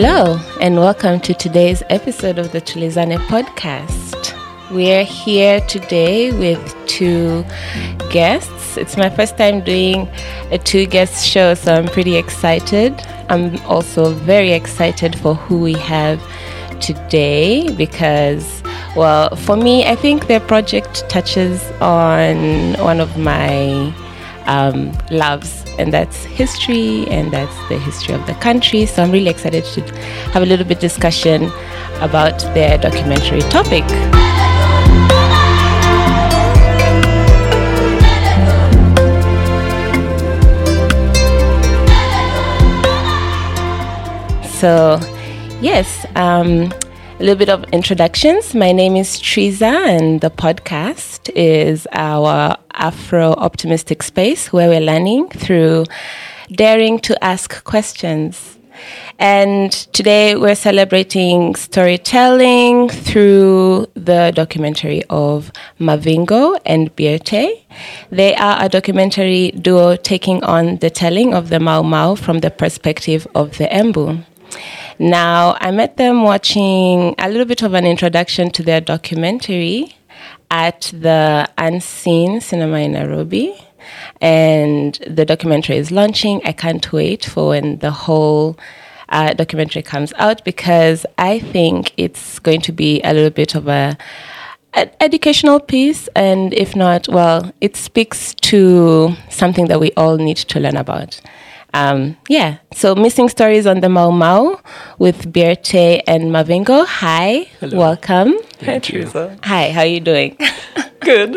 Hello, and welcome to today's episode of the Thuulizane podcast. We're here today with two guests. It's my first time doing a two guest show, so I'm pretty excited. I'm also very excited for who we have today because, well, for me, I think their project touches on one of my um, loves, and that's history, and that's the history of the country. So I'm really excited to have a little bit discussion about their documentary topic. So, yes, um, a little bit of introductions. My name is Triza, and the podcast is our Afro optimistic space where we're learning through daring to ask questions. And today we're celebrating storytelling through the documentary of Mavingo and Birte. They are a documentary duo taking on the telling of the Mau Mau from the perspective of the Embu. Now, I met them watching a little bit of an introduction to their documentary at the Unseen Cinema in Nairobi. And the documentary is launching. I can't wait for when the whole uh, documentary comes out because I think it's going to be a little bit of a educational piece and if not well it speaks to something that we all need to learn about um, yeah, so missing stories on the Mau Mau with Birte and Mavingo. Hi, Hello. welcome. Hi, Teresa. Hi, how are you doing? Good.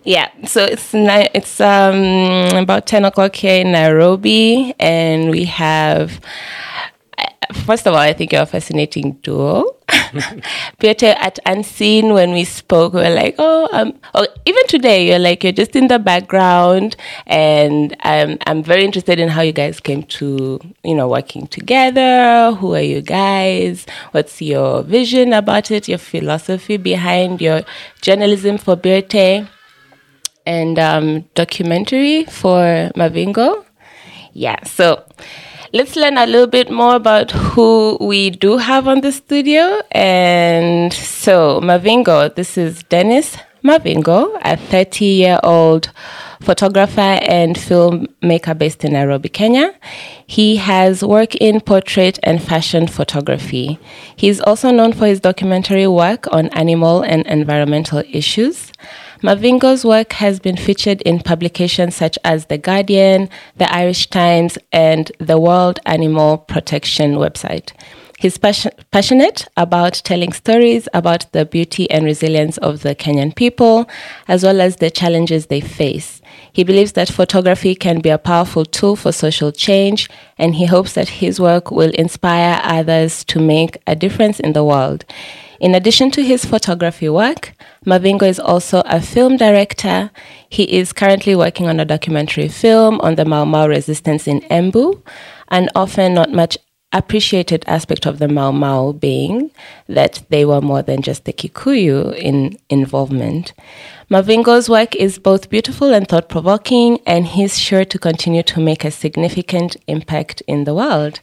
yeah, so it's ni- it's um, about ten o'clock here in Nairobi, and we have. First of all, I think you're a fascinating duo. Peter, at Unseen, when we spoke, we were like, oh, um, oh, even today, you're like, you're just in the background. And um, I'm very interested in how you guys came to, you know, working together. Who are you guys? What's your vision about it? Your philosophy behind your journalism for Birte and um, documentary for Mavingo. Yeah, so let's learn a little bit more about who we do have on the studio. And so, Mavingo, this is Dennis Mavingo, a 30 year old photographer and filmmaker based in Nairobi, Kenya. He has work in portrait and fashion photography. He's also known for his documentary work on animal and environmental issues. Mavingo's work has been featured in publications such as The Guardian, The Irish Times, and the World Animal Protection website. He's passion- passionate about telling stories about the beauty and resilience of the Kenyan people, as well as the challenges they face. He believes that photography can be a powerful tool for social change, and he hopes that his work will inspire others to make a difference in the world. In addition to his photography work, Mavingo is also a film director. He is currently working on a documentary film on the Mau Mau resistance in Embu, an often not much appreciated aspect of the Mau Mau being that they were more than just the Kikuyu in involvement. Mavingo's work is both beautiful and thought provoking, and he's sure to continue to make a significant impact in the world.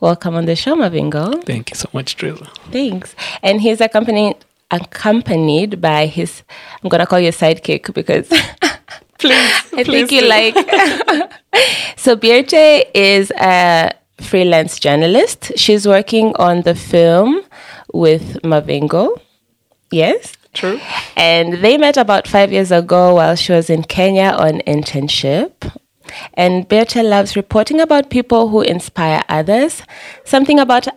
Welcome on the show, Mavingo. Thank you so much, Teresa. Thanks. And he's accompanied accompanied by his I'm gonna call you sidekick because Please. I think you like So Birte is a freelance journalist. She's working on the film with Mavingo. Yes? True. And they met about five years ago while she was in Kenya on internship. And Birte loves reporting about people who inspire others. Something about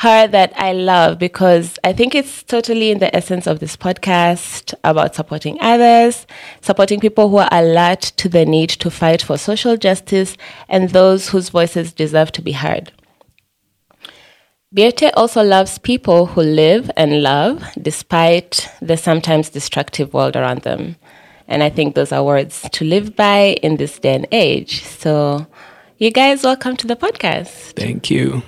her that I love because I think it's totally in the essence of this podcast about supporting others, supporting people who are alert to the need to fight for social justice and those whose voices deserve to be heard. Birte also loves people who live and love despite the sometimes destructive world around them. And I think those are words to live by in this day and age. So, you guys, welcome to the podcast. Thank you.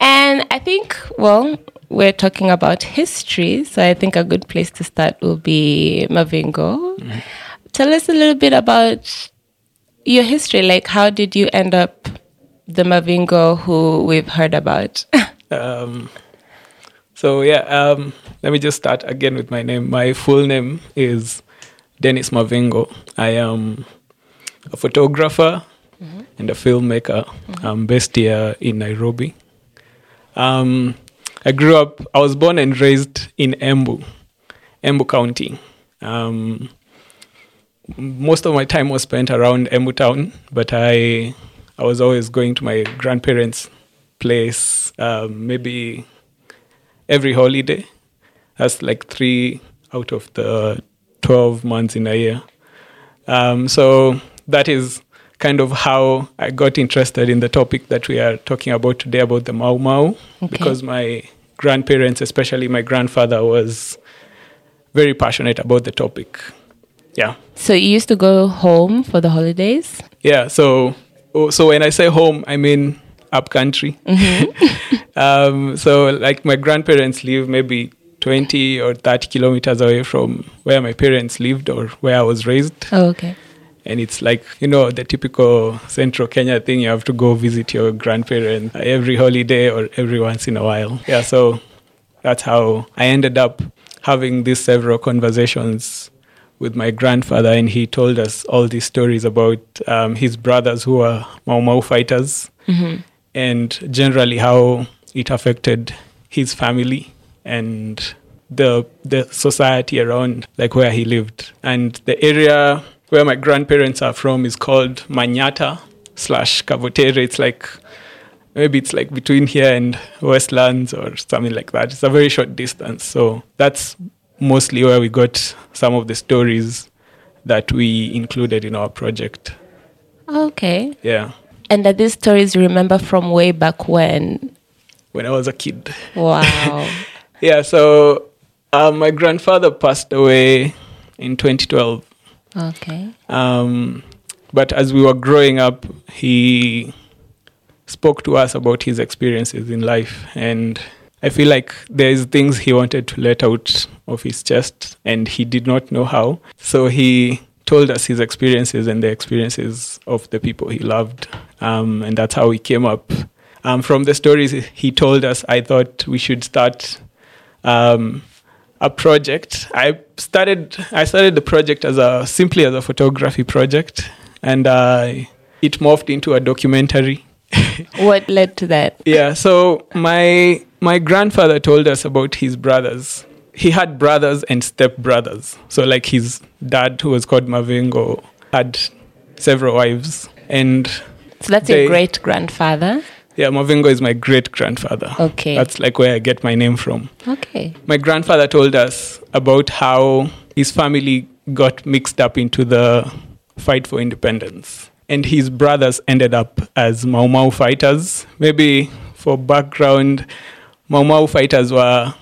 And I think, well, we're talking about history. So, I think a good place to start will be Mavingo. Tell us a little bit about your history. Like, how did you end up the Mavingo who we've heard about? Um, so yeah, um, let me just start again with my name. My full name is Dennis Mavingo. I am a photographer and a filmmaker. I'm based here in Nairobi. Um, I grew up. I was born and raised in Embu, Embu County. Um, most of my time was spent around Embu town, but I I was always going to my grandparents' place, um, maybe every holiday. That's like three out of the twelve months in a year. Um, so that is kind of how I got interested in the topic that we are talking about today about the Mau Mau, Okay. because my grandparents, especially my grandfather, was very passionate about the topic. Yeah. so you used to go home for the holidays? Yeah, so oh, so when I say home, I mean up country. um, so like my grandparents live maybe twenty or thirty kilometers away from where my parents lived or where I was raised, Oh, okay. And it's like you know the typical Central Kenya thing. You have to go visit your grandparents every holiday or every once in a while. Yeah, so that's how I ended up having these several conversations with my grandfather, and he told us all these stories about um, his brothers who were Mau Mau fighters, and generally how it affected his family and the the society around like where he lived. And the area where my grandparents are from is called Manyata slash Kavotere. It's like maybe it's like between here and Westlands or something like that. It's a very short distance. So that's mostly where we got some of the stories that we included in our project. Okay. Yeah. And are these stories you remember from way back when? When I was a kid. Wow. Yeah, so uh, my grandfather passed away in 2012. Okay. Um, but as we were growing up, he spoke to us about his experiences in life. And I feel like there's things he wanted to let out of his chest, and he did not know how. So he told us his experiences and the experiences of the people he loved. Um, and that's how we came up. Um, from the stories he told us, I thought we should start um, a project. I started I started the project as a simply as a photography project, and uh, it morphed into a documentary. What led to that? yeah. So my my grandfather told us about his brothers. He had brothers and stepbrothers. So like his dad, who was called Mavingo, had several wives, and So that's They- your great grandfather. Yeah, Mavingo is my great grandfather. Okay. That's like where I get my name from. Okay. my grandfather told us about how his family got mixed up into the fight for independence. And his brothers ended up as Mau Mau fighters. Maybe for background, Mau Mau fighters were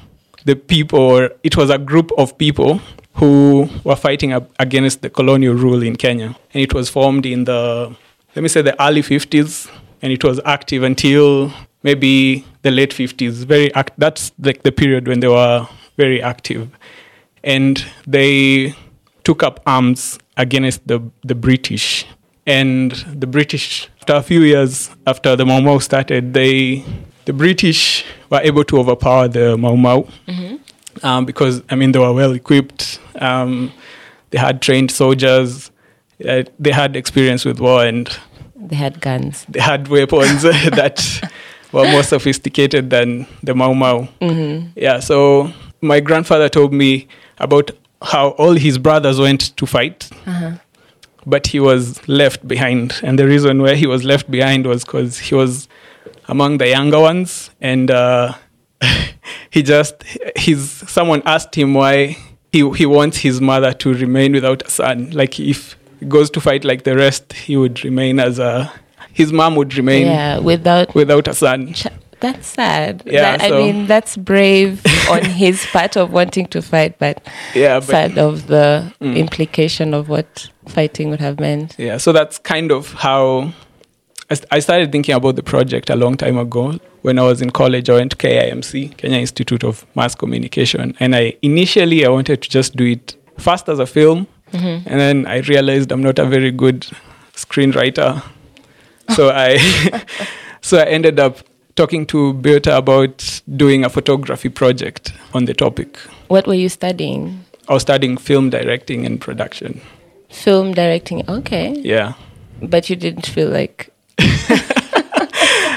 the people, or it was a group of people who were fighting up against the colonial rule in Kenya. And it was formed in the, let me say, the early 50s. And it was active until maybe the late 50s. Very act- That's like the period when they were very active. And they took up arms against the, the British. And the British, after a few years after the Mau Mau started, they, the British were able to overpower the Mau Mau um, because, I mean, they were well equipped. Um, they had trained soldiers. Uh, they had experience with war and They had guns. they had weapons that were more sophisticated than the Mau Mau. Yeah, so my grandfather told me about how all his brothers went to fight, but he was left behind. And the reason why he was left behind was because he was among the younger ones, and uh, he just his someone asked him why he he wants his mother to remain without a son. Like if goes to fight like the rest, he would remain as a his mom would remain Yeah, without. without a son. Ch- that's sad. Yeah, That- I mean, that's brave on his part of wanting to fight, but Yeah, but sad of the Mm. implication of what fighting would have meant. yeah, so that's kind of how I I started thinking about the project a long time ago. When I was in college, I went to KIMC, Kenya Institute of Mass Communication, and I initially I wanted to just do it first as a film, Mm-hmm. and then I realized I'm not a very good screenwriter. So I, so I ended up talking to Birte about doing a photography project on the topic. What were you studying? I was studying film directing and production. Film directing. Okay. Yeah. But you didn't feel like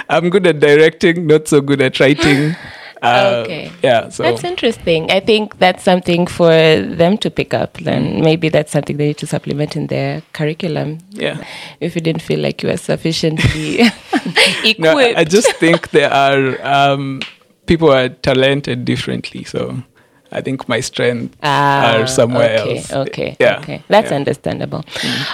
I'm good at directing, not so good at writing. Uh, Okay. Yeah. So That's interesting. I think that's something for them to pick up. Then maybe that's something they need to supplement in their curriculum. yeah. If you didn't feel like you were sufficiently equipped. No, I, just think there are um, people are talented differently. So I think my strengths Ah, are somewhere okay, else. Okay, Yeah. okay, that's yeah. understandable.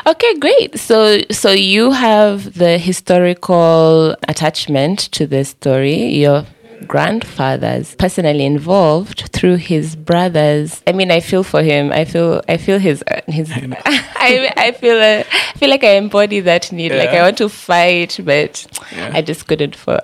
Okay, great. So, so you have the historical attachment to the story. Your grandfather's personally involved through his brothers. I mean, I feel for him. I feel, I feel his, uh, his. I, I feel, uh, I feel like I embody that need. Like I want to fight, but Yeah. I just couldn't for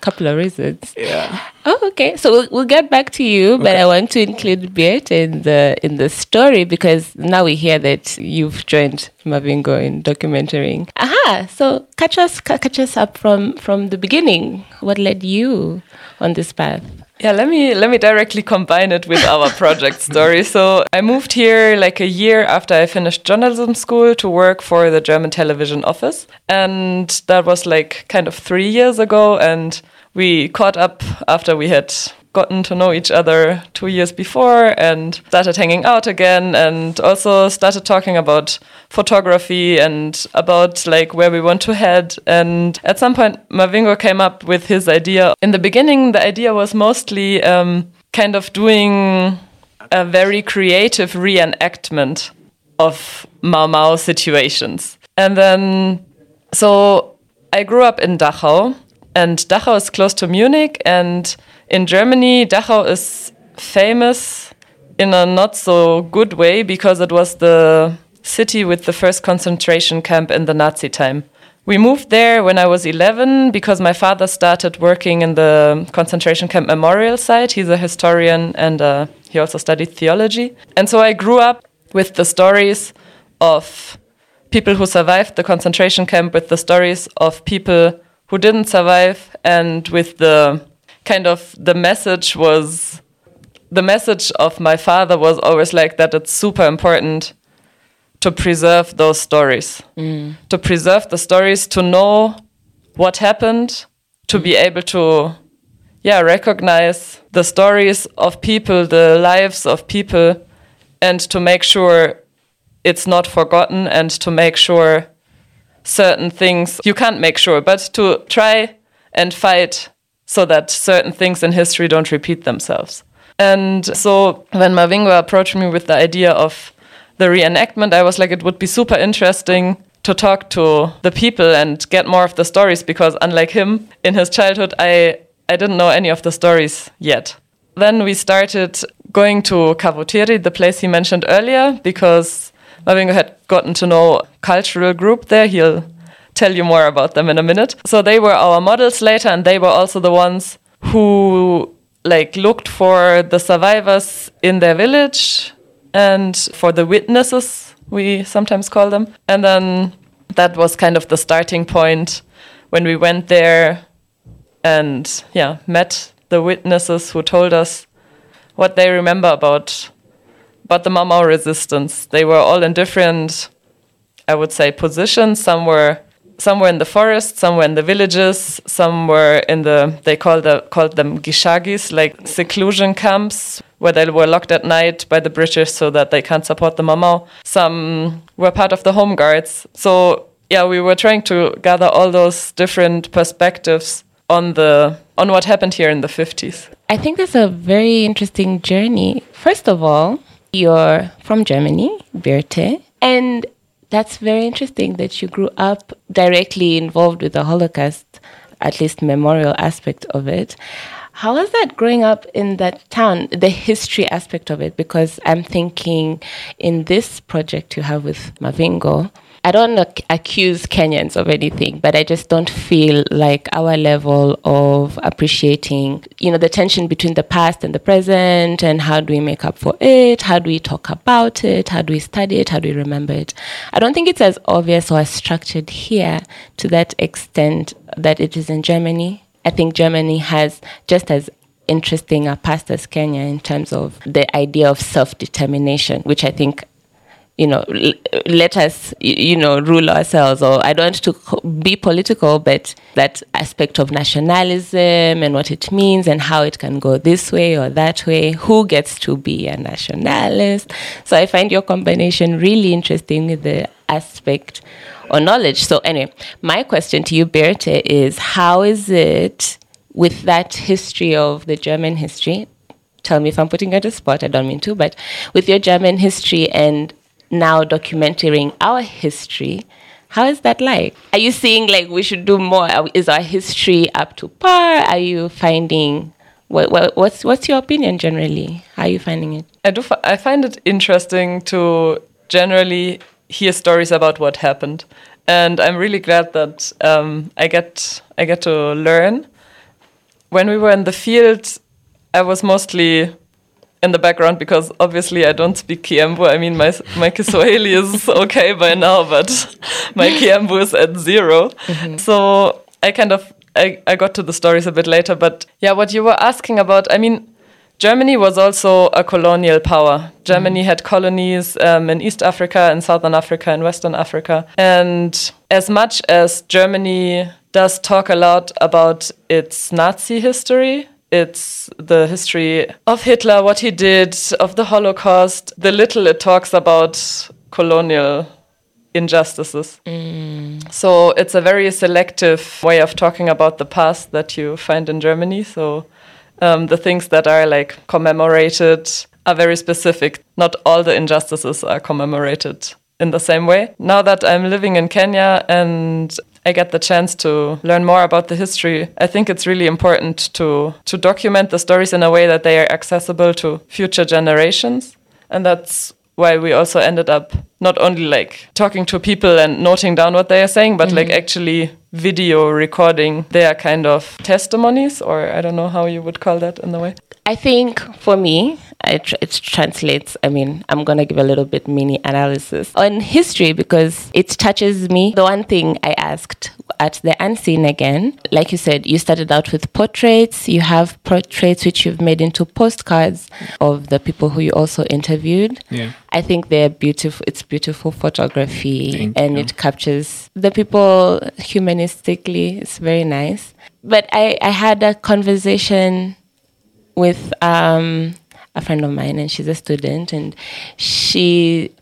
couple of reasons. Yeah. Oh, okay. So we'll, we'll get back to you, but I want to include Beat in the in the story because now we hear that you've joined Mavingo in documenting. Aha! So catch us catch us up from from the beginning. What led you on this path? Yeah, let me let me directly combine it with our project story. So I moved here like a year after I finished journalism school to work for the German television office, and that was like kind of three years ago. And we caught up after we had gotten to know each other two years before and started hanging out again and also started talking about photography and about like where we want to head and at some point mavingo came up with his idea in the beginning the idea was mostly um, kind of doing a very creative reenactment of Mau Mau situations. And then, so I grew up in Dachau, and Dachau is close to Munich. And in Germany, Dachau is famous in a not so good way because it was the city with the first concentration camp in the Nazi time. We moved there when I was 11 because my father started working in the concentration camp memorial site. He's a historian and uh, he also studied theology. And so I grew up with the stories of people who survived the concentration camp, with the stories of people who didn't survive, and with the kind of the message was the message of my father was always like that it's super important to preserve those stories, mm. to preserve the stories, to know what happened, to be able to, yeah, recognize the stories of people, the lives of people, and to make sure it's not forgotten, and to make sure certain things you can't make sure, but to try and fight so that certain things in history don't repeat themselves. And so when Mavingo approached me with the idea of the reenactment, I was like, it would be super interesting to talk to the people and get more of the stories because unlike him in his childhood, I, I didn't know any of the stories yet. Then we started going to Cavotiri, the place he mentioned earlier, because Mavingo had gotten to know cultural group there. He'll tell you more about them in a minute. So they were our models later, and they were also the ones who like looked for the survivors in their village and for the witnesses we sometimes call them. And then that was kind of the starting point when we went there and yeah met the witnesses who told us what they remember about. About the Mau resistance they were all in different i would say positions. Some were somewhere in the forest, somewhere in the villages, somewhere in the they call the called them gishagis, like seclusion camps where they were locked at night by the British so that they can't support the Mau Mau. Some were part of the home guards. So yeah, we were trying to gather all those different perspectives on the on what happened here in the 50s. I think that's a very interesting journey. First of all, you're from Germany, Birte, and that's very interesting that you grew up directly involved with the Holocaust, at least memorial aspect of it. How was that growing up in that town, the history aspect of it? Because I'm thinking in this project you have with Mavingo, I don't ac- accuse Kenyans of anything, but I just don't feel like our level of appreciating, you know, the tension between the past and the present, and how do we make up for it? How do we talk about it? How do we study it? How do we remember it? I don't think it's as obvious or as structured here to that extent that it is in Germany. I think Germany has just as interesting a past as Kenya in terms of the idea of self determination, which I think you know, let us, you know, rule ourselves. Or I don't want to be political, but that aspect of nationalism and what it means and how it can go this way or that way. Who gets to be a nationalist? So I find your combination really interesting with the aspect or knowledge. So anyway, my question to you, Birte, is how is it with that history of the German history? Tell me if I'm putting you on the spot. I don't mean to, but with your German history and now documenting our history, how is that like? Are you seeing like we should do more? Is our history up to par? Are you finding what, what what's what's your opinion generally? How are you finding it? I do. fi- I find it interesting to generally hear stories about what happened, and I'm really glad that um, I get I get to learn. When we were in the field, I was mostly in the background because obviously I don't speak Kiembu. I mean, my my Kiswahili is okay by now, but my Kiembu is at 0 So I kind of I, I got to the stories a bit later. But yeah, what you were asking about, I mean, Germany was also a colonial power. Germany had colonies um, in East Africa, in Southern Africa, in Western Africa. And as much as Germany does talk a lot about its Nazi history, it's the history of Hitler, what he did, of the Holocaust, the little it talks about colonial injustices. So it's a very selective way of talking about the past that you find in Germany. So um, the things that are like commemorated are very specific. Not all the injustices are commemorated in the same way. Now that I'm living in Kenya and I get the chance to learn more about the history, I think it's really important to to document the stories in a way that they are accessible to future generations. And that's why we also ended up not only like talking to people and noting down what they are saying, but like mm-hmm. actually video recording their kind of testimonies, or I don't know how you would call that in the way. I think for me, it, it translates. I mean, I'm going to give a little bit mini analysis on history because it touches me. The one thing I asked at the unseen again, like you said, you started out with portraits. You have portraits which you've made into postcards of the people who you also interviewed. Yeah. I think they're beautiful. It's beautiful photography Thank and you. it captures the people humanistically. It's very nice. But I, I had a conversation with um, a friend of mine, and she's a student, and she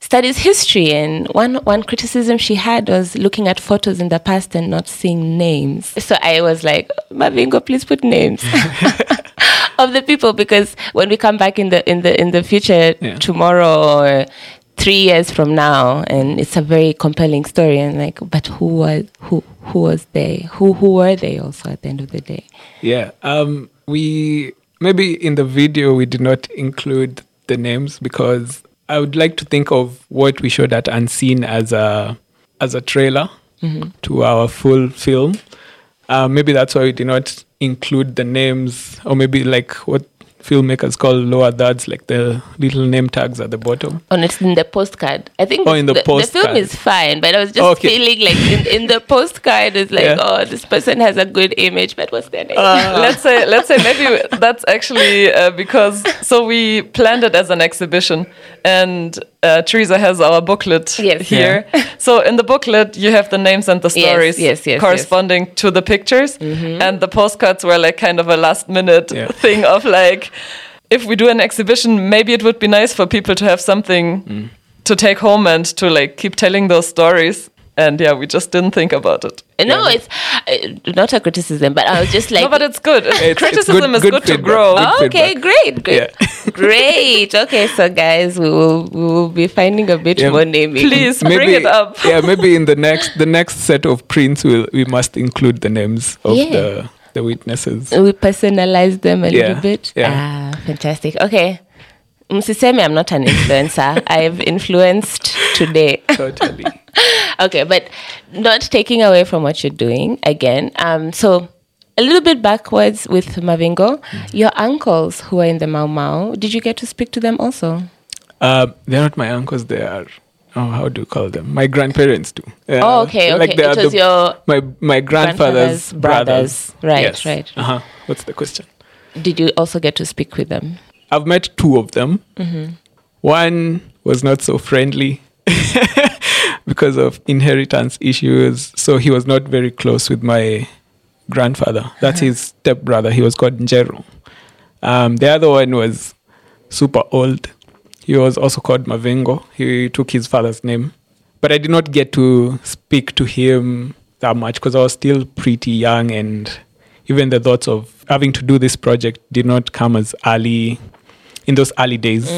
studies history. And one one criticism she had was looking at photos in the past and not seeing names. So I was like, Mavingo, please put names. of the people because when we come back in the in the in the future Yeah. tomorrow or three years from now and it's a very compelling story and like but who was who who was they who who were they also at the end of the day Yeah. Um, we maybe in the video we did not include the names because I would like to think of what we showed at Unseen as a as a trailer to our full film. Uh, maybe that's why we did not include the names, or maybe like what filmmakers call lower thirds, like the little name tags at the bottom. and it's in the postcard i think Oh, in the the, film is fine but i was just Okay. feeling like in, in the postcard it's like Yeah. oh this person has a good image but what's their name Uh, let's say let's say maybe that's actually uh, because so we planned it as an exhibition and uh, Teresa has our booklet Yes. here. So in the booklet you have the names and the stories yes, yes, corresponding to the pictures and the postcards were like kind of a last minute Yeah. thing of like if we do an exhibition maybe it would be nice for people to have something to take home and to like keep telling those stories and yeah we just didn't think about it. no it's uh, not a criticism but i was just like no, but it's good. it's Criticism good- is good good, to feedback. grow. Good Oh, okay, feedback. great, great, Yeah. great. Okay, so guys, we will we will be finding a bit Yeah. more naming. Please bring it up. yeah, maybe in the next the next set of prints we'll, we must include the names of Yeah. the the witnesses. we personalize them a Yeah, little bit. yeah. Ah, fantastic. Okay. Msiseme, I'm not an influencer. I've influenced today. Totally. okay, but not taking away from what you're doing again. Um, so a little bit backwards with Mavingo, your uncles who are in the Mau Mau, did you get to speak to them also? Uh, they're not my uncles. They are. Oh, how do you call them? My grandparents do. Uh, Oh, okay, okay. they It are was your my my grandfather's, grandfather's brothers. Right, Yes. right. Uh-huh. What's the question? Did you also get to speak with them? I've met two of them. One was not so friendly because of inheritance issues. So he was not very close with my grandfather. That's his stepbrother. He was called Njero. Um, the other one was super old. He was also called Mavingo. He took his father's name. But I did not get to speak to him that much because I was still pretty young and even the thoughts of having to do this project did not come as early in those early days.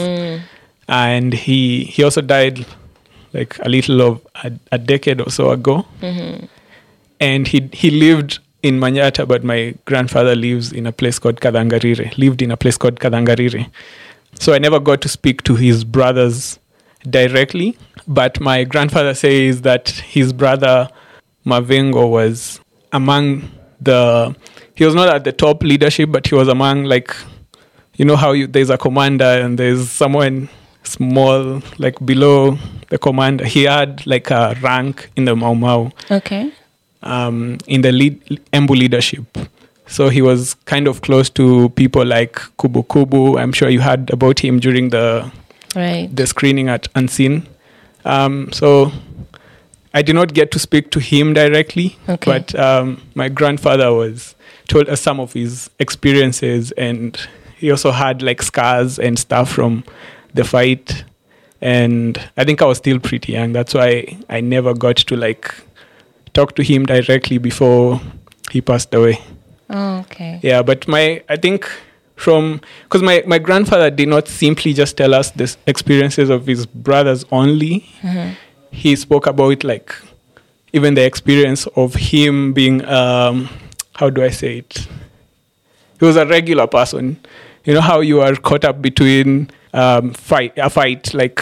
And he he also died like a little of a, a decade or so ago. And he he lived in Manyata, but my grandfather lives in a place called Kadangarire, lived in a place called Kadangarire. So I never got to speak to his brothers directly, but my grandfather says that his brother Mavingo was among the he was not at the top leadership, but he was among like you know how you, there's a commander and there's someone small like below the commander. He had like a rank in the Mau Mau Okay. um, in the lead, Embu leadership. So he was kind of close to people like Kubu Kubu. I'm sure you heard about him during the Right. the screening at Unseen. Um, so I did not get to speak to him directly, Okay. but um, my grandfather was told us some of his experiences, and he also had like scars and stuff from the fight. And I think I was still pretty young. That's why I never got to like talk to him directly before he passed away. Oh, okay. Yeah, but my I think from because my my grandfather did not simply just tell us the experiences of his brothers only. He spoke about like even the experience of him being um how do I say it? He was a regular person. You know how you are caught up between um, fight a fight. Like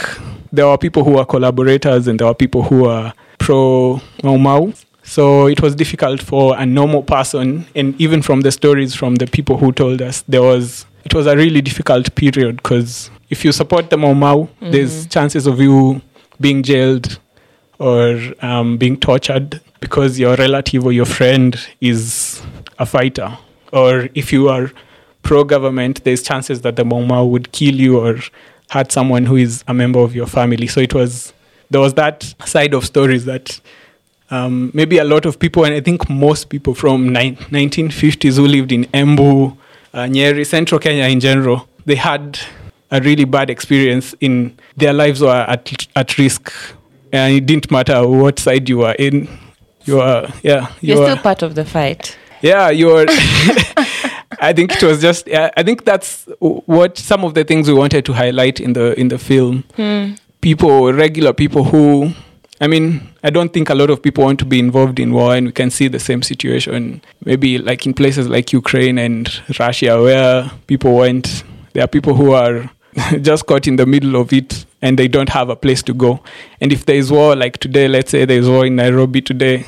there are people who are collaborators and there are people who are pro Mau Mau. So it was difficult for a normal person, and even from the stories from the people who told us, there was it was a really difficult period because if you support the Mau Mau, there's chances of you being jailed or um, being tortured because your relative or your friend is a fighter, or if you are pro-government, there's chances that the Mau Mau would kill you or hurt someone who is a member of your family. So it was there was that side of stories that um, maybe a lot of people, and I think most people from nine, 1950s who lived in Embu, uh, Nyeri, Central Kenya in general, they had a really bad experience in their lives were at, at risk. And it didn't matter what side you were in. You were, yeah, you You're were, still part of the fight. yeah, you're. I think it was just. I think that's what some of the things we wanted to highlight in the in the film. People, regular people who, I mean, I don't think a lot of people want to be involved in war, and we can see the same situation. Maybe like in places like Ukraine and Russia, where people went. There are people who are just caught in the middle of it and they don't have a place to go. And if there is war, like today, let's say there is war in Nairobi today,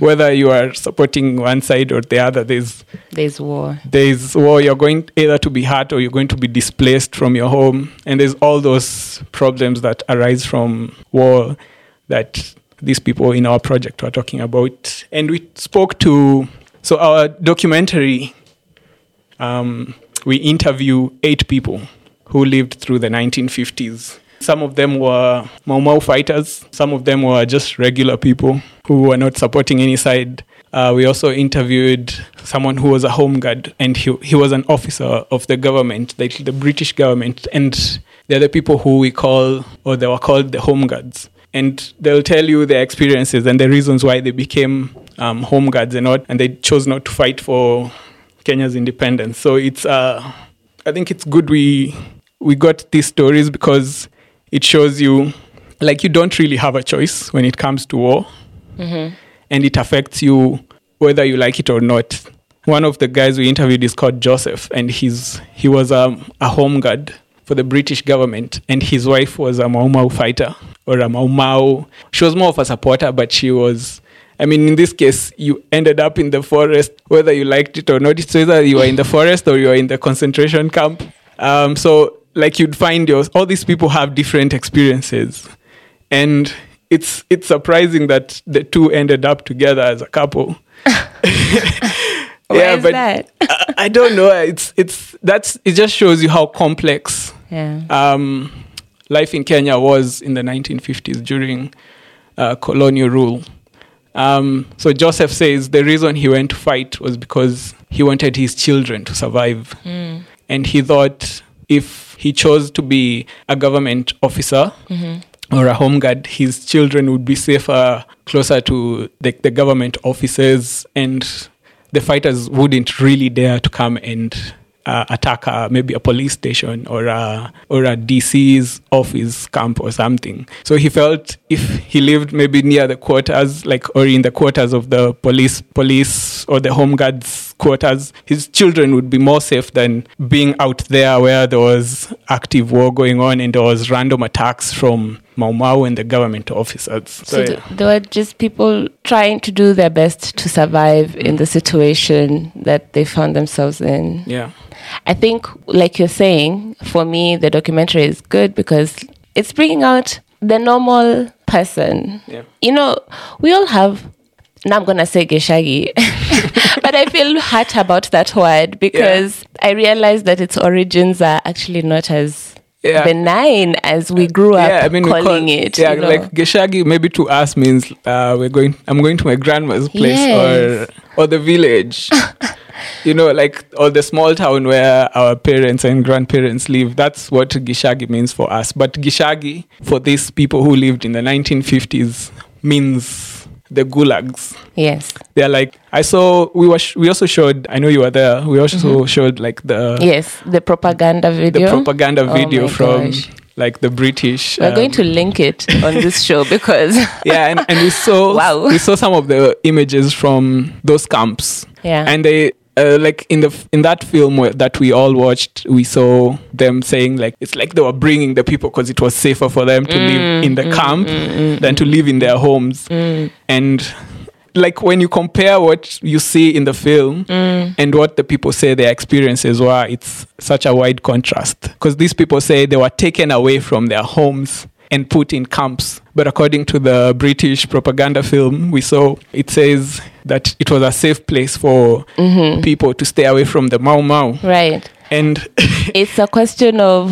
whether you are supporting one side or the other, there's There's war. there's war. You're going either to be hurt or you're going to be displaced from your home, and there's all those problems that arise from war that these people in our project were talking about. And we spoke to so our documentary. Um, we interview eight people who lived through the 1950s. Some of them were Mau Mau fighters. Some of them were just regular people who were not supporting any side. Uh, we also interviewed someone who was a home guard, and he, he was an officer of the government, like the British government. And they're the people who we call, or they were called the home guards. And they'll tell you their experiences and the reasons why they became um, home guards and not, and they chose not to fight for Kenya's independence. So it's, uh, I think it's good we we got these stories because it shows you, like you don't really have a choice when it comes to war, and it affects you whether you like it or not. One of the guys we interviewed is called Joseph, and he's he was um, a home guard for the British government, and his wife was a Mau Mau fighter or a Mau Mau. She was more of a supporter, but she was. I mean, in this case, you ended up in the forest, whether you liked it or not. It's whether you were in the forest or you were in the concentration camp. Um, so, like, you'd find your, all these people have different experiences, and it's it's surprising that the two ended up together as a couple. yeah is that? I, I don't know. It's it's that's it. Just shows you how complex Yeah. um, life in Kenya was in the 1950s during uh, colonial rule. Um, so Joseph says the reason he went to fight was because he wanted his children to survive, and he thought if he chose to be a government officer. Or a home guard, his children would be safer closer to the, the government offices, and the fighters wouldn't really dare to come and uh, attack uh, maybe a police station or a, or a DC's office camp or something. So he felt if he lived maybe near the quarters, like or in the quarters of the police police or the home guards quarters, his children would be more safe than being out there where there was active war going on and there was random attacks from Mau Mau and the government officers. So, So yeah. th- they were just people trying to do their best to survive in the situation that they found themselves in. yeah. I think, like you're saying, for me, the documentary is good because it's bringing out the normal person. Yeah. You know, we all have. Now I'm gonna say geshagi, but I feel hurt about that word because I realize that its origins are actually not as Yeah. benign as we grew up yeah, I mean, calling call- it. Yeah, you know? like geshagi maybe to us means uh, we're going. I'm going to my grandma's place Yes. or or the village. you know, like or the small town where our parents and grandparents live. That's what gishagi means for us. But gishagi for these people who lived in the 1950s means the gulags. yes, They're like I saw. We were. Sh- we also showed. I know you were there. We also showed like the yes, the propaganda video. the propaganda Oh video my from gosh. like the British. We're going um, to link it on this show because yeah and, and we saw Wow. we saw some of the images from those camps Yeah. and they uh, like in the in that film that we all watched we saw them saying like it's like they were bringing the people because it was safer for them to live mm, in the mm, camp mm, than to live in their homes. And like when you compare what you see in the film and what the people say their experiences were it's such a wide contrast. Because these people say they were taken away from their homes and put in camps. But according to the british propaganda film we saw it says that it was a safe place for mm-hmm. people to stay away from the mau mau. Right. and It's a question of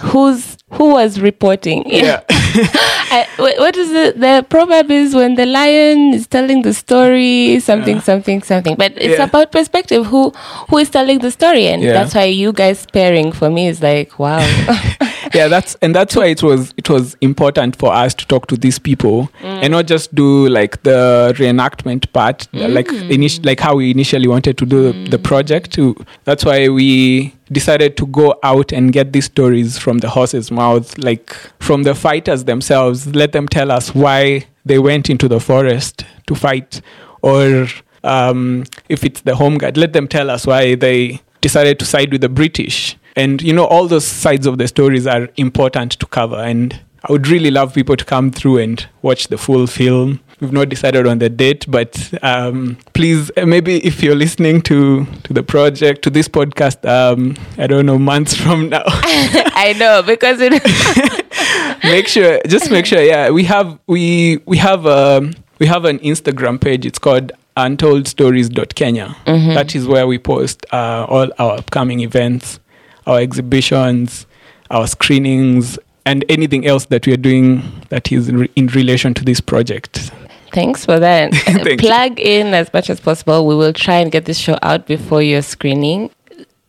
who's who was reporting. yeah. I, what is the the proverb is when the lion is telling the story something uh-huh. something something. But it's Yeah. about perspective. Who who is telling the story? And Yeah. that's why you guys pairing for me is like wow yeah that's and that's why it was it was important for us to talk to these people mm. and not just do like the reenactment part mm. like init- like how we initially wanted to do mm. the project to, that's why we decided to go out and get these stories from the horse's mouth like from the fighters themselves. Let them tell us why they went into the forest to fight or um, if it's the home guard let them tell us why they decided to side with the british and you know all those sides of the stories are important to cover. And i would really love people to come through and watch the full film. We've not decided on the date but um, please uh, maybe if you're listening to to the project to this podcast um, i don't know months from now. I know because it make sure just make sure yeah we have we we have um we have an instagram page. It's called untoldstories.kenya That is where we post uh, all our upcoming events our exhibitions our screenings and anything else that we are doing that is in relation to this project Thanks for that. Thank you. Plug in as much as possible. We will try and get this show out before your screening.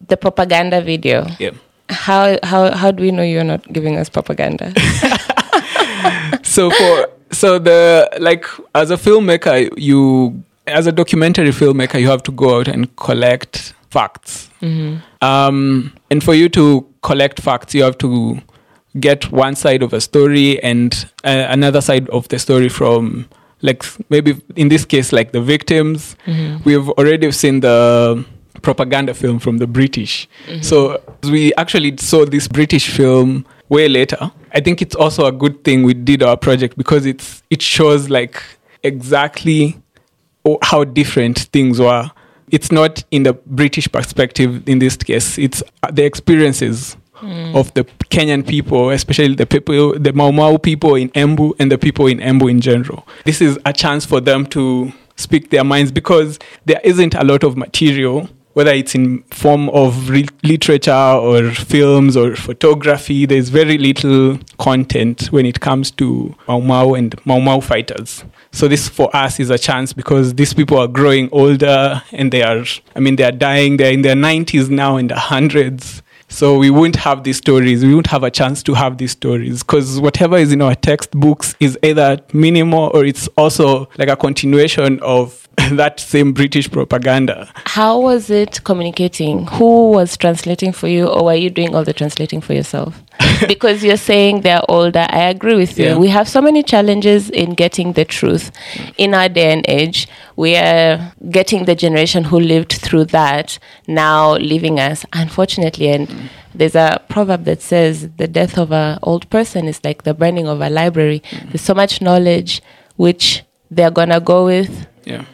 The propaganda video. yeah How how how do we know you're not giving us propaganda? so for so the like as a filmmaker you as a documentary filmmaker you have to go out and collect facts um, and for you to collect facts you have to get one side of a story and uh, another side of the story from like maybe in this case like the victims we've already seen the propaganda film from the British. So we actually saw this British film way later. I think it's also a good thing we did our project because it's it shows like exactly how different things were. It's not in the British perspective in this case. It's uh, the experiences of the Kenyan people, especially the people, the Mau Mau people in Embu and the people in Embu in general. This is a chance for them to speak their minds because there isn't a lot of material whether it's in form of re- literature or films or photography there's very little content when it comes to Mau Mau and Mau Mau fighters. So this for us is a chance because these people are growing older and they are i mean they are dying. They're in their 90s now in the hundreds. So we wouldn't have these stories. We wouldn't have a chance to have these stories because whatever is in our textbooks is either minimal or it's also like a continuation of that same British propaganda. How was it communicating? Who was translating for you, or were you doing all the translating for yourself? because you're saying they're older. I agree with you. Yeah. We have so many challenges in getting the truth. In our day and age, we are getting the generation who lived through that now leaving us, unfortunately. And there's a proverb that says the death of an old person is like the burning of a library. Mm. There's so much knowledge which they're going to go with Yeah.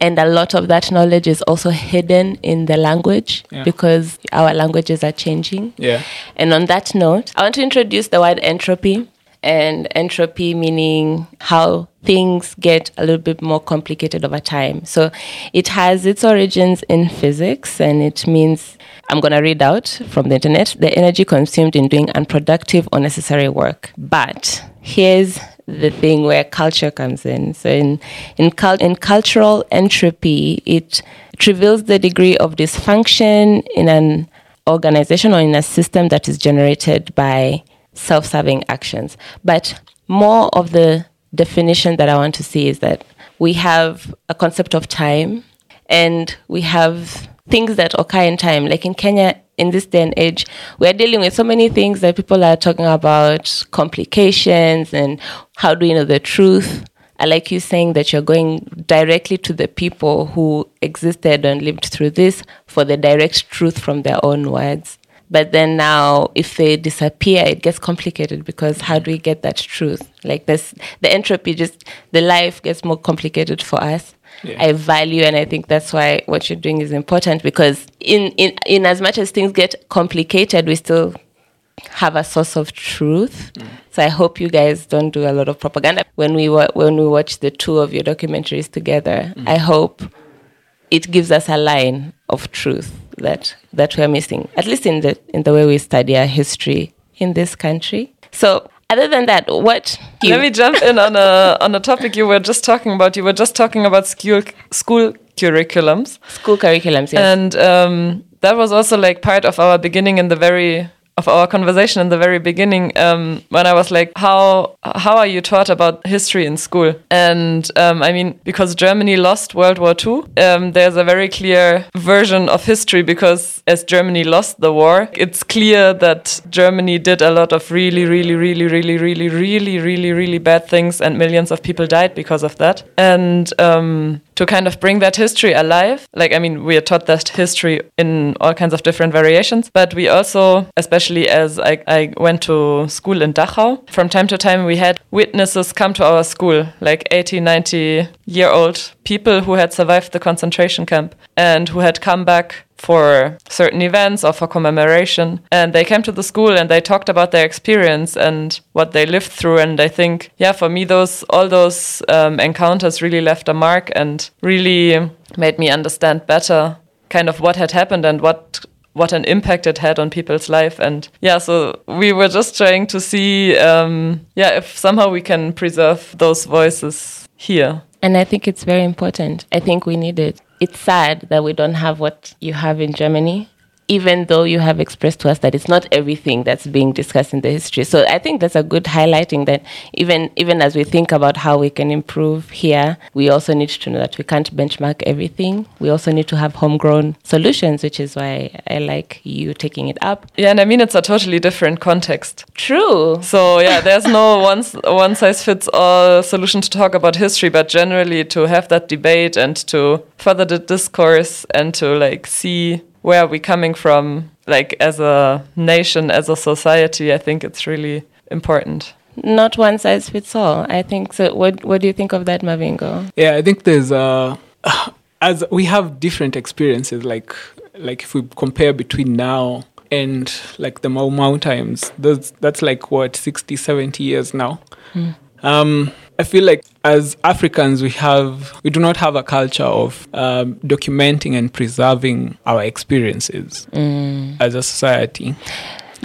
And a lot of that knowledge is also hidden in the language Yeah. because our languages are changing. Yeah. And on that note, I want to introduce the word entropy. And entropy meaning how things get a little bit more complicated over time. So it has its origins in physics and it means, I'm going to read out from the internet, the energy consumed in doing unproductive, unnecessary work. But here's the thing where culture comes in. So in in, in cultural entropy, it, it reveals the degree of dysfunction in an organization or in a system that is generated by self-serving actions. But more of the definition that I want to see is that we have a concept of time and we have things that occur in time. Like in Kenya, in this day and age, we're dealing with so many things that people are talking about complications and how do you know the truth. I like you saying that you're going directly to the people who existed and lived through this for the direct truth from their own words. But then now, if they disappear, it gets complicated because how do we get that truth? Like this, the entropy just the life gets more complicated for us. Yeah. I value, and I think that's why what you're doing is important because in in in as much as things get complicated, we still have a source of truth. Mm. So I hope you guys don't do a lot of propaganda when we wa- when we watch the two of your documentaries together. Mm. I hope it gives us a line of truth that that we're missing, at least in the in the way we study our history in this country. So other than that, what Let me jump in on a on a topic you were just talking about. You were just talking about school school curriculums, school curriculums? Yes. and um, that was also like part of our beginning in the very of our conversation in the very beginning um, when I was like, how how are you taught about history in school? And um, I mean, because Germany lost World War II, um, there's a very clear version of history because as Germany lost the war, it's clear that Germany did a lot of really, really, really, really, really, really, really, really bad things, and millions of people died because of that. And um, to kind of bring that history alive. Like, I mean, we are taught that history in all kinds of different variations, but we also, especially as I, I went to school in Dachau, from time to time we had witnesses come to our school, like 80, 90 year old people who had survived the concentration camp and who had come back for certain events or for commemoration. And they came to the school and they talked about their experience and what they lived through. And I think, yeah, for me, those all those um, encounters really left a mark and really made me understand better kind of what had happened and what what an impact it had on people's life and yeah so we were just trying to see um, yeah if somehow we can preserve those voices here And I think it's very important. I think we need it. It's sad that we don't have what you have in Germany. Even though you have expressed to us that it's not everything that's being discussed in the history. So I think that's a good highlighting that even even as we think about how we can improve here, we also need to know that we can't benchmark everything. We also need to have homegrown solutions, which is why I like you taking it up. Yeah, and I mean it's a totally different context. True. So yeah, there's no one one size fits all solution to talk about history, but generally to have that debate and to further the discourse and to like see where are we coming from, like as a nation, as a society, I think it's really important. Not one size fits all. I think so. What What do you think of that, Mavingo? Yeah, I think there's uh, as we have different experiences. Like like if we compare between now and like the Mau Mau times, that's that's like what 60, 70 years now. Um, I feel like as Africans, we have we do not have a culture of um, documenting and preserving our experiences as a society.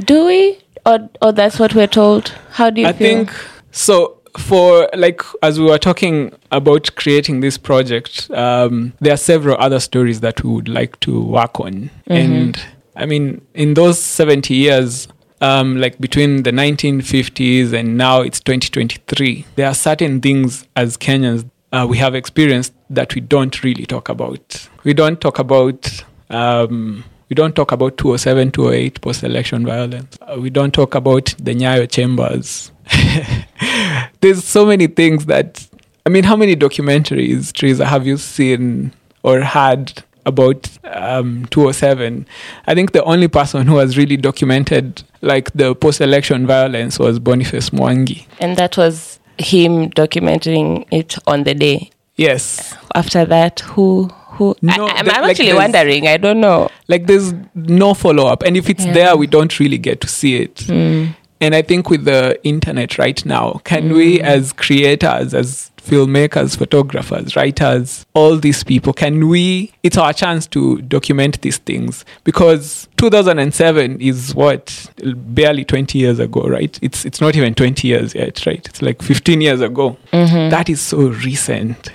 Do we, or or that's what we're told? How do you I feel? think so. For like as we were talking about creating this project, um, there are several other stories that we would like to work on, and I mean, in those seventy years, um, like between the 1950s and now it's 2023, there are certain things as Kenyans uh, we have experienced that we don't really talk about. We don't talk about. Um, we don't talk about 207, 208 post election violence. Uh, we don't talk about the Nyayo chambers. There's so many things that, I mean, how many documentaries, Teresa, have you seen or had about um, 207? I think the only person who has really documented like the post election violence was Boniface Mwangi. and that was him documenting it on the day. Yes. After that, who who? No, I, I'm, there- I'm like actually wondering. I don't know. like there's no follow up and if it's Yeah. there we don't really get to see it and i think with the internet right now can we as creators as filmmakers photographers writers all these people can we it's our chance to document these things. Because 2007 is what barely 20 years ago right? It's it's not even 20 years yet right? It's like 15 years ago. Mm-hmm. That is so recent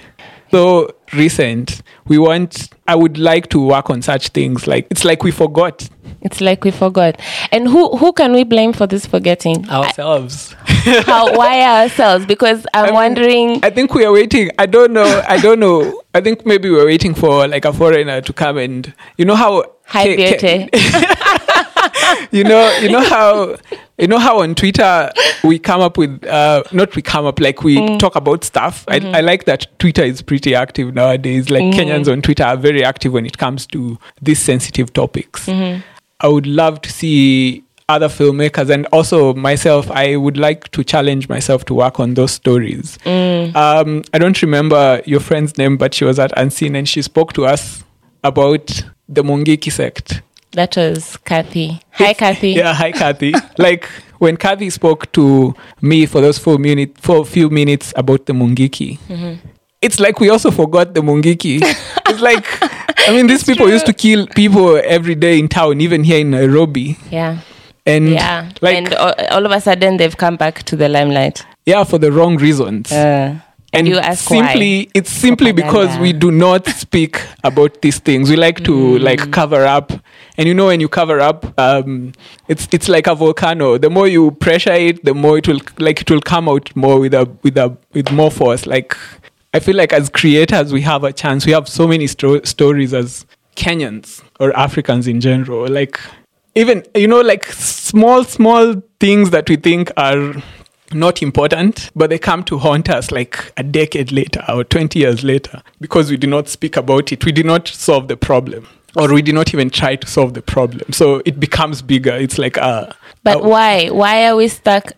so recent we want i would like to work on such things like it's like we forgot It's like we forgot. And who who can we blame for this forgetting? ourselves How? Why ourselves? Because I'm I mean, wondering. i think we are waiting i don't know i don't know i think maybe we're waiting for like a foreigner to come and you know how Hi, Ke- Ke- beauty. you know you know how you know how on twitter we come up with uh not we come up like we Mm. talk about stuff I, I like that twitter is pretty active nowadays like Mm. kenyans on twitter are very active when it comes to these sensitive topics Mm-hmm. i would love to see other filmmakers and also myself i would like to challenge myself to work on those stories Mm. um, i don't remember your friend's name but she was at unseen and she spoke to us about the mungiki sect That was Kathy. Hi, Kathy. yeah, hi Kathy. like when Kathy spoke to me for those four minute, for a few minutes about the Mungiki, it's like we also forgot the Mungiki. it's like, I mean, these people used to kill people every day in town, even here in Nairobi, Yeah. and Yeah. like and all, all of a sudden they've come back to the limelight. yeah, for the wrong reasons. Uh, and, you ask simply why. it's simply because we do not speak about these things. We like to Mm. like cover up. And you know when you cover up um it's it's like a volcano. The more you pressure it the more it will like it will come out more with a with a with more force. Like i feel like as creators we have a chance. We have so many sto- stories as kenyans or africans in general. Like even you know like small small things that we think are not important, but they come to haunt us like a decade later or 20 years later because we did not speak about it. We did not solve the problem. Or we did not even try to solve the problem. So it becomes bigger. It's like a. But a- why? Why are we stuck?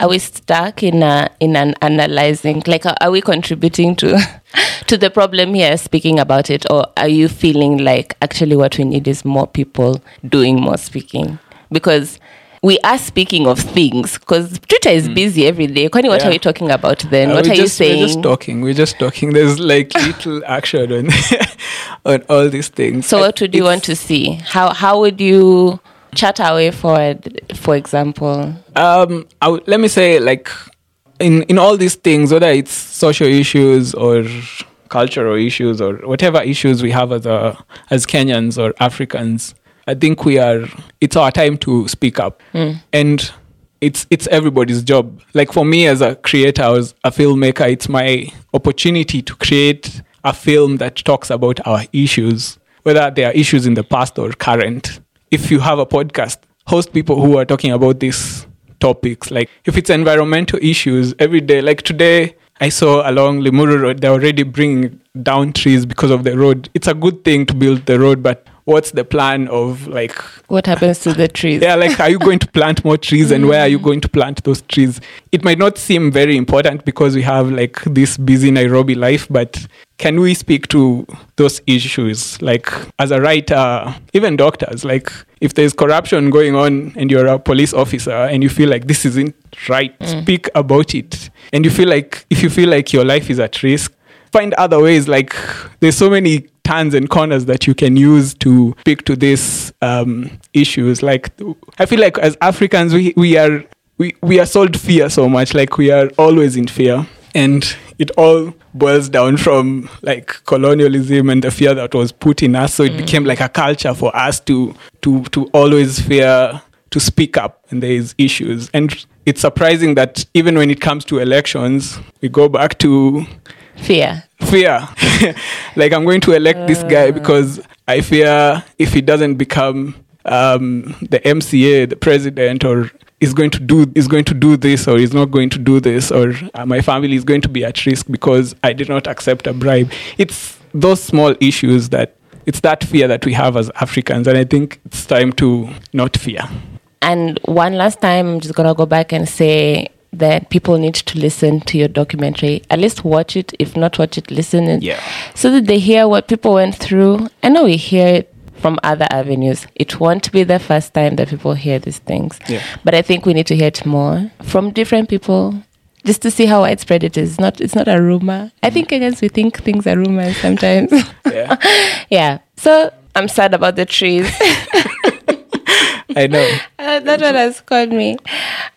Are we stuck in a, in an analyzing? Like, are, are we contributing to to the problem here, speaking about it, or are you feeling like actually what we need is more people doing more speaking? Because we are speaking of things. Because Twitter is busy every day. Kwani, what Mm. Yeah. are we talking about then? Uh, what are just, you We're just talking. We're just talking. There's like little action on, on all these things. So, I- what would you want to see? How how would you chat our way forward? For example, um I let me say like in in all these things whether it's social issues or cultural issues or whatever issues we have as a as Kenyans or Africans I think we are. It's our time to speak up, hmm. and it's it's everybody's job. Like for me as a creator, as a filmmaker, it's my opportunity to create a film that talks about our issues, whether they are issues in the past or current. If you have a podcast, host people who are talking about these topics. Like if it's environmental issues every day, like today. I saw along Limuru Road, they're already bringing down trees because of the road. It's a good thing to build the road, but what's the plan of like What happens to the trees? yeah like are you going to plant more trees and where are you going to plant those trees? It might not seem very important because we have like this busy nairobi life but can we speak to those issues? Like as a writer even doctors like if there's corruption going on and you're a police officer and you feel like this isn't right mm. speak about it. And you feel like if you feel like your life is at risk find other ways like there's so many turns and corners that you can use to speak to these um, issues. Like i feel like as africans we, we are we, we are sold fear so much. Like we are always in fear. And it all boils down from like colonialism and the fear that was put in us. So it became like a culture for us to to to always fear to speak up when there is issues. And it's surprising that even when it comes to elections we go back to Fear. fear. like I'm going to elect this guy because I fear if he doesn't become um, the MCA, the president, or is going to do is going to do this, or is not going to do this, or uh, my family is going to be at risk because I did not accept a bribe. It's those small issues that it's that fear that we have as Africans, and I think it's time to not fear. And one last time, I'm just gonna go back and say that people need to listen to your documentary. At least watch it. If not watch it, listen it. Yeah. So that they hear what people went through. I know we hear it from other avenues. It won't be the first time that people hear these things. Yeah. But I think we need to hear it more from different people. Just to see how widespread it is. Not it's not a rumor. I think Kenyans we think things are rumors sometimes. Yeah, yeah. So I'm sad about the trees. I know. Uh, that one has called me.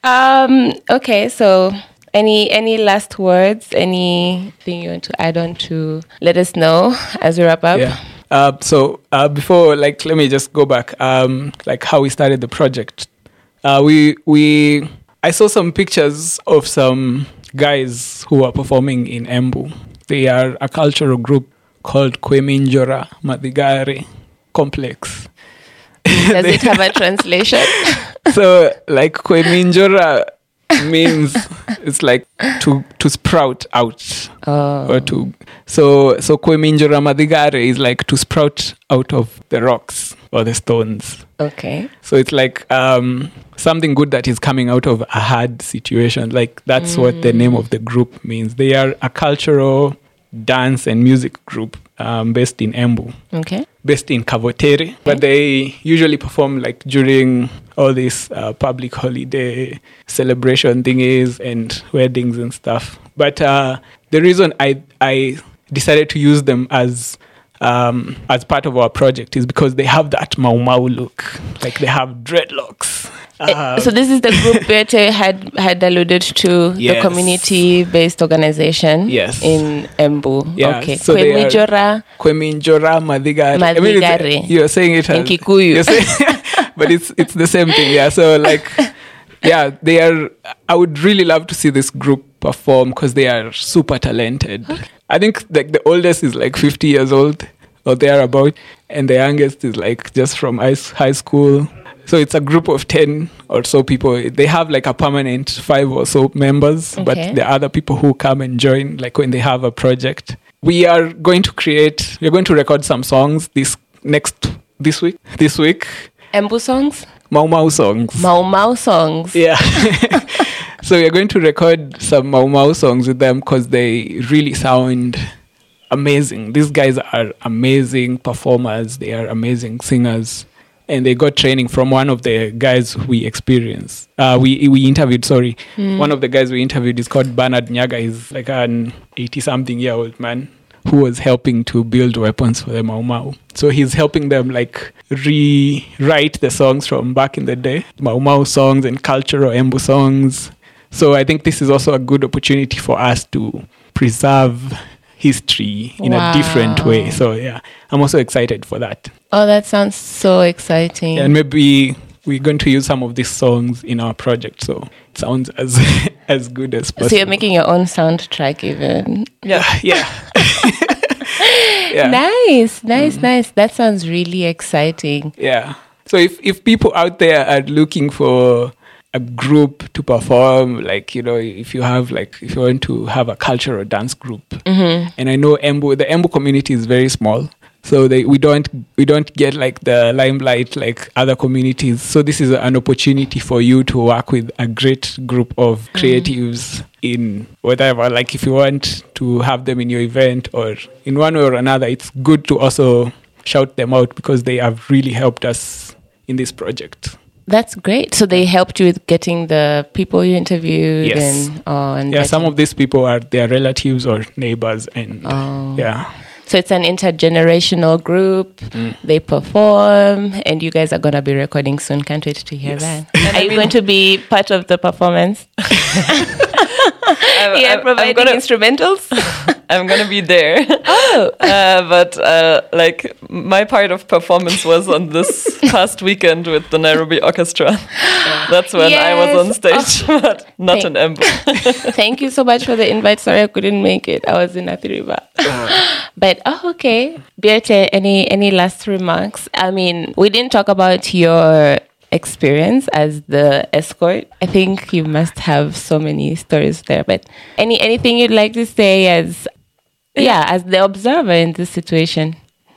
Um, okay, so any any last words? Anything you want to add on to let us know as we wrap up? Yeah. Uh, so uh, before, like, let me just go back. Um, like how we started the project. Uh, we we I saw some pictures of some guys who are performing in Embu. They are a cultural group called Kweminjora Madigare Complex. Does it have a translation? so like Kweminjora means it's like to to sprout out Oh, or to so so Kweminjora Madigare is like to sprout out of the rocks or the stones. okay. So it's like um, something good that is coming out of a hard situation. Like that's what the name of the group means. They are a cultural dance and music group um, based in Embu, Okay. based in Kavutiri. But they usually perform like during all these uh, public holiday celebration thingies and weddings and stuff. But uh, the reason I I decided to use them as um, as part of our project is because they have that Mau Mau look. Like they have dreadlocks. Uh, so this is the group Birte had had alluded to the community-based organization Yes. in Embu. Yeah, okay. so Kwemijora Kweminjora Madigare. I mean, you're saying it In Kikuyu. saying- but it's it's the same thing. Yeah. So like, yeah, they are. I would really love to see this group perform because they are super talented. I think like the oldest is like 50 years old or thereabout, and the youngest is like just from high school. So it's a group of 10 or so people. They have like a permanent five or so members, Okay. but there are other people who come and join like when they have a project. We are going to create, we're going to record some songs this next, this week, this week. Embu songs, Mau Mau songs. Mau Mau songs. Yeah. so we're going to record some Mau Mau songs with them because they really sound amazing. These guys are amazing performers. They are amazing singers. And they got training from one of the guys we experienced. Uh, we we interviewed. Sorry, one of the guys we interviewed is called Bernard Nyaga. He's like an eighty-something year old man who was helping to build weapons for the Mau Mau. So he's helping them like rewrite the songs from back in the day, Mau Mau songs and cultural Embu songs. So I think this is also a good opportunity for us to preserve history in a different way. So yeah, I'm also excited for that. Oh, that sounds so exciting. And maybe we're going to use some of these songs in our project, so it sounds as as good as possible. so you're making your own soundtrack, even. Yeah. yeah. yeah. Nice, nice, mm-hmm. nice. That sounds really exciting. Yeah. So if if people out there are looking for a group to perform, like you know, if you have like if you want to have a cultural dance group, mm-hmm. and I know Embu, the Embu community is very small, so they we don't we don't get like the limelight like other communities. So this is an opportunity for you to work with a great group of mm-hmm. creatives in whatever. Like if you want to have them in your event or in one way or another, it's good to also shout them out because they have really helped us in this project. That's great. So they helped you with getting the people you interviewed Yes. and oh, and Yeah, some of these people are their relatives or neighbors, and Oh. yeah, So it's an intergenerational group. Mm. They perform, and you guys are gonna be recording soon. Can't wait to hear Yes. that. Are you going to be part of the performance? I'm, yeah, I'm- I'm gonna, instrumentals. I'm gonna be there. oh, Uh, but uh, like my part of performance was on this past weekend with the Nairobi Orchestra. That's when I was on Yes. stage, but not in Embu. thank you so much for the invite. Sorry I couldn't make it. I was in Athi River. but oh, okay. Birte, any any last remarks? I mean, we didn't talk about your experience as the escort. I think you must have so many stories there. But any anything you'd like to say as yeah, as the observer in this situation?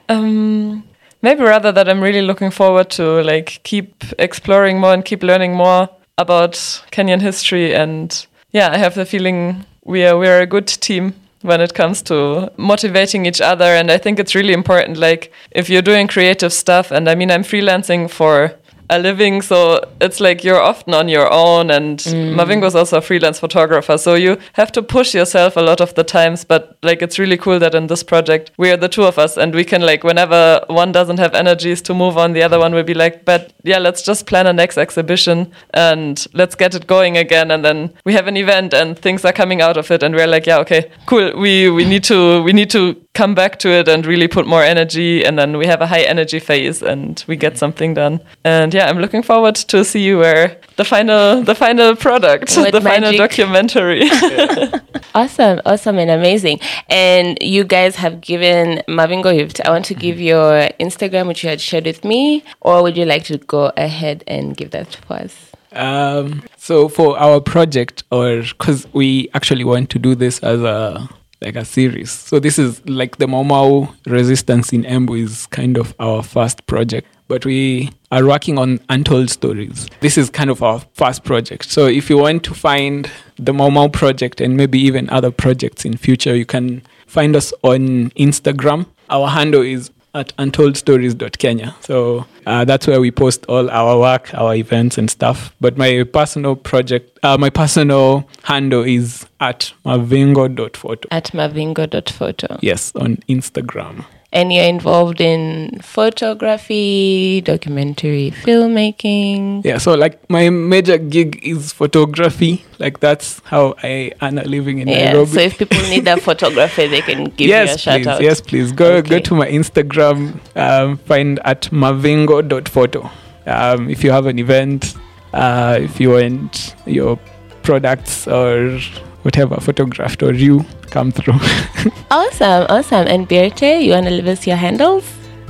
Um, maybe rather that I'm really looking forward to like keep exploring more and keep learning more about Kenyan history. And yeah, I have the feeling we are we are a good team when it comes to motivating each other. And I think it's really important. Like if you're doing creative stuff, and I mean I'm freelancing for a living, so it's like you're often on your own. And mm. Mavingo is also a freelance photographer, so you have to push yourself a lot of the times. But like it's really cool that in this project we are the two of us, and we can like whenever one doesn't have energies to move on, the other one will be like, but yeah, let's just plan a next exhibition and let's get it going again. And then we have an event and things are coming out of it, and we're like, yeah, okay, cool. We we need to we need to come back to it and really put more energy, and then we have a high energy phase and we get something done. And yeah, I'm looking forward to see you where the final the final product, What the final magic. documentary. Awesome, awesome, and amazing. And you guys have given Mavingo Youth. I want to give your Instagram, which you had shared with me, or would you like to go ahead and give that for us? Um, so for our project, or because we actually want to do this as a like a series. So this is like the Mau Mau Resistance in Embu is kind of our first project, but we are working on untold stories. This is kind of our first project. So if you want to find the Mau Mau project and maybe even other projects in future, you can find us on Instagram. Our handle is at untoldstories.kenya. So uh, that's where we post all our work, our events and stuff. But my personal project, uh, my personal handle is at mavingo.photo. At mavingo.photo. Yes, on Instagram. And you're involved in photography, documentary filmmaking. Yeah, so like my major gig is photography. Like that's how I earn a living in Yeah, Nairobi. so if people need a photographer, they can give you a yes, shout please. out. Yes, please. Go go to my Instagram. Um, find at mavingo.photo. Um, if you have an event, uh, if you want your products or whatever photographed or you come through. Awesome, awesome. And Birte, you want to leave us your handles?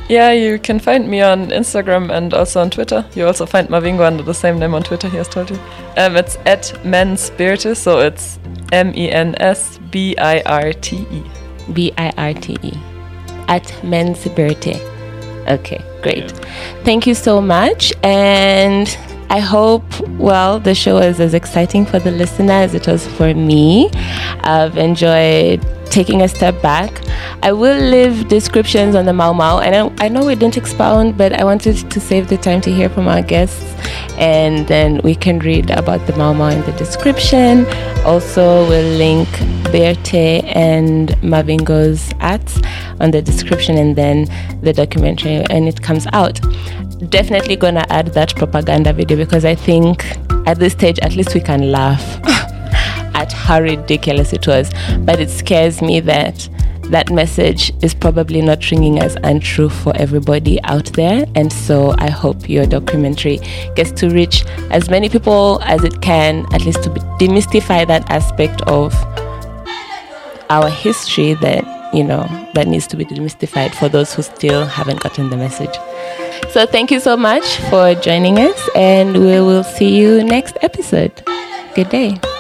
yeah, you can find me on Instagram and also on Twitter. You also find Mavingo under the same name on Twitter. He has told you. Um, it's at Mensbirte, so it's M E N S B I R T E. B I R T E. At Men's Birthday. Okay, great. Thank you so much. And I hope, well, the show is as exciting for the listener as it was for me. I've enjoyed taking a step back. I will leave descriptions on the Mau Mau. And I, I know we didn't expound, but I wanted to save the time to hear from our guests. And then we can read about the Mau Mau in the description. Also, we'll link Birte and Mavingo's ads on the description and then the documentary when it comes out. Definitely gonna add that propaganda video because I think at this stage at least we can laugh at how ridiculous it was. But it scares me that that message is probably not ringing as untrue for everybody out there. And so I hope your documentary gets to reach as many people as it can, at least to demystify that aspect of our history that, you know, that needs to be demystified for those who still haven't gotten the message. So thank you so much for joining us, and we will see you next episode. Good day.